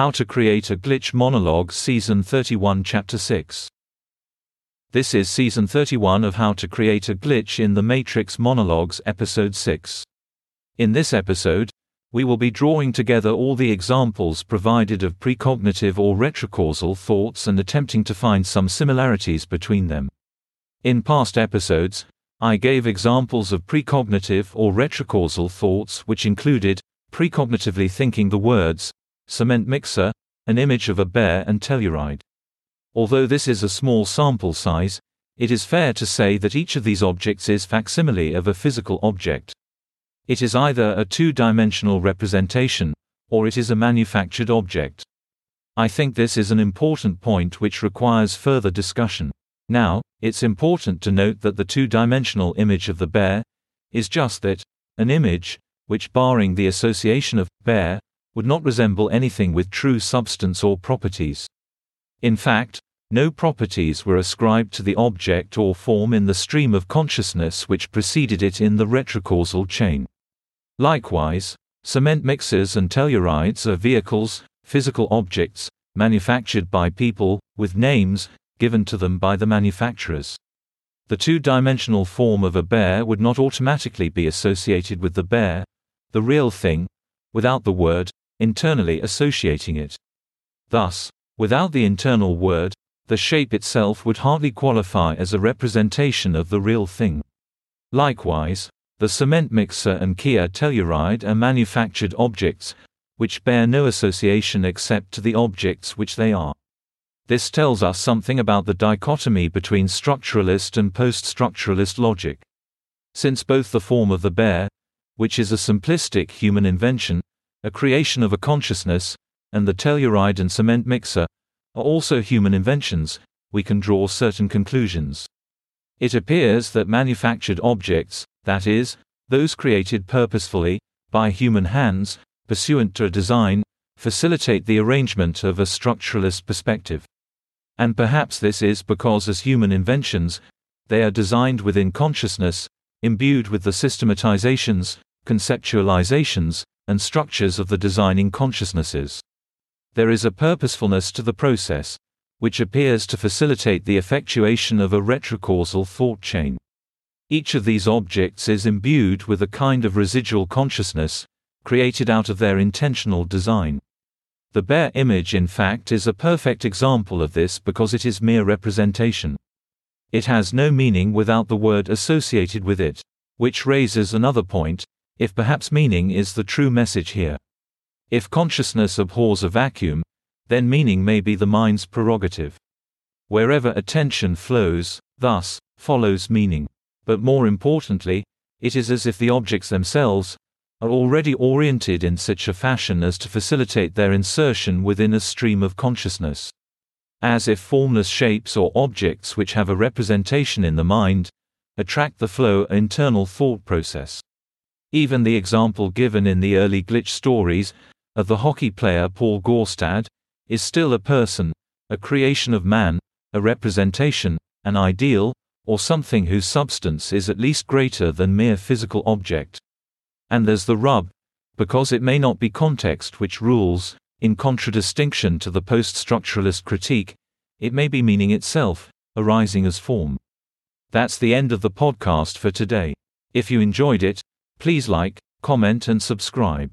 How to Create a Glitch Monologue Season 31 Chapter 6 This is Season 31 of How to Create a Glitch in the Matrix Monologues Episode 6. In this episode, we will be drawing together all the examples provided of precognitive or retrocausal thoughts and attempting to find some similarities between them. In past episodes, I gave examples of precognitive or retrocausal thoughts which included precognitively thinking the words, cement mixer, an image of a bear and telluride. Although this is a small sample size, it is fair to say that each of these objects is facsimile of a physical object. It is either a two-dimensional representation, or it is a manufactured object. I think this is an important point which requires further discussion. Now, it's important to note that the two-dimensional image of the bear is just that, an image, which barring the association of bear, would not resemble anything with true substance or properties. In fact, no properties were ascribed to the object or form in the stream of consciousness which preceded it in the retrocausal chain. Likewise, cement mixers and tellurides are vehicles, physical objects, manufactured by people, with names, given to them by the manufacturers. The two-dimensional form of a bear would not automatically be associated with the bear, the real thing, without the word, internally associating it. Thus, without the internal word, the shape itself would hardly qualify as a representation of the real thing. Likewise, the cement mixer and Kia telluride are manufactured objects, which bear no association except to the objects which they are. This tells us something about the dichotomy between structuralist and post-structuralist logic. Since both the form of the bear, which is a simplistic human invention, a creation of a consciousness, and the telluride and cement mixer, are also human inventions, we can draw certain conclusions. It appears that manufactured objects, that is, those created purposefully, by human hands, pursuant to a design, facilitate the arrangement of a structuralist perspective. And perhaps this is because as human inventions, they are designed within consciousness, imbued with the systematizations, conceptualizations, and structures of the designing consciousnesses. There is a purposefulness to the process, which appears to facilitate the effectuation of a retrocausal thought chain. Each of these objects is imbued with a kind of residual consciousness, created out of their intentional design. The bare image in fact is a perfect example of this because it is mere representation. It has no meaning without the word associated with it. Which raises another point, if perhaps meaning is the true message here. If consciousness abhors a vacuum, then meaning may be the mind's prerogative. Wherever attention flows, thus, follows meaning. But more importantly, it is as if the objects themselves are already oriented in such a fashion as to facilitate their insertion within a stream of consciousness. As if formless shapes or objects which have a representation in the mind attract the flow internal thought process. Even the example given in the early glitch stories, of the hockey player Paul Gorstad, is still a person, a creation of man, a representation, an ideal, or something whose substance is at least greater than mere physical object. And there's the rub, because it may not be context which rules, in contradistinction to the post-structuralist critique, it may be meaning itself, arising as form. That's the end of the podcast for today. If you enjoyed it, Please like, comment and subscribe.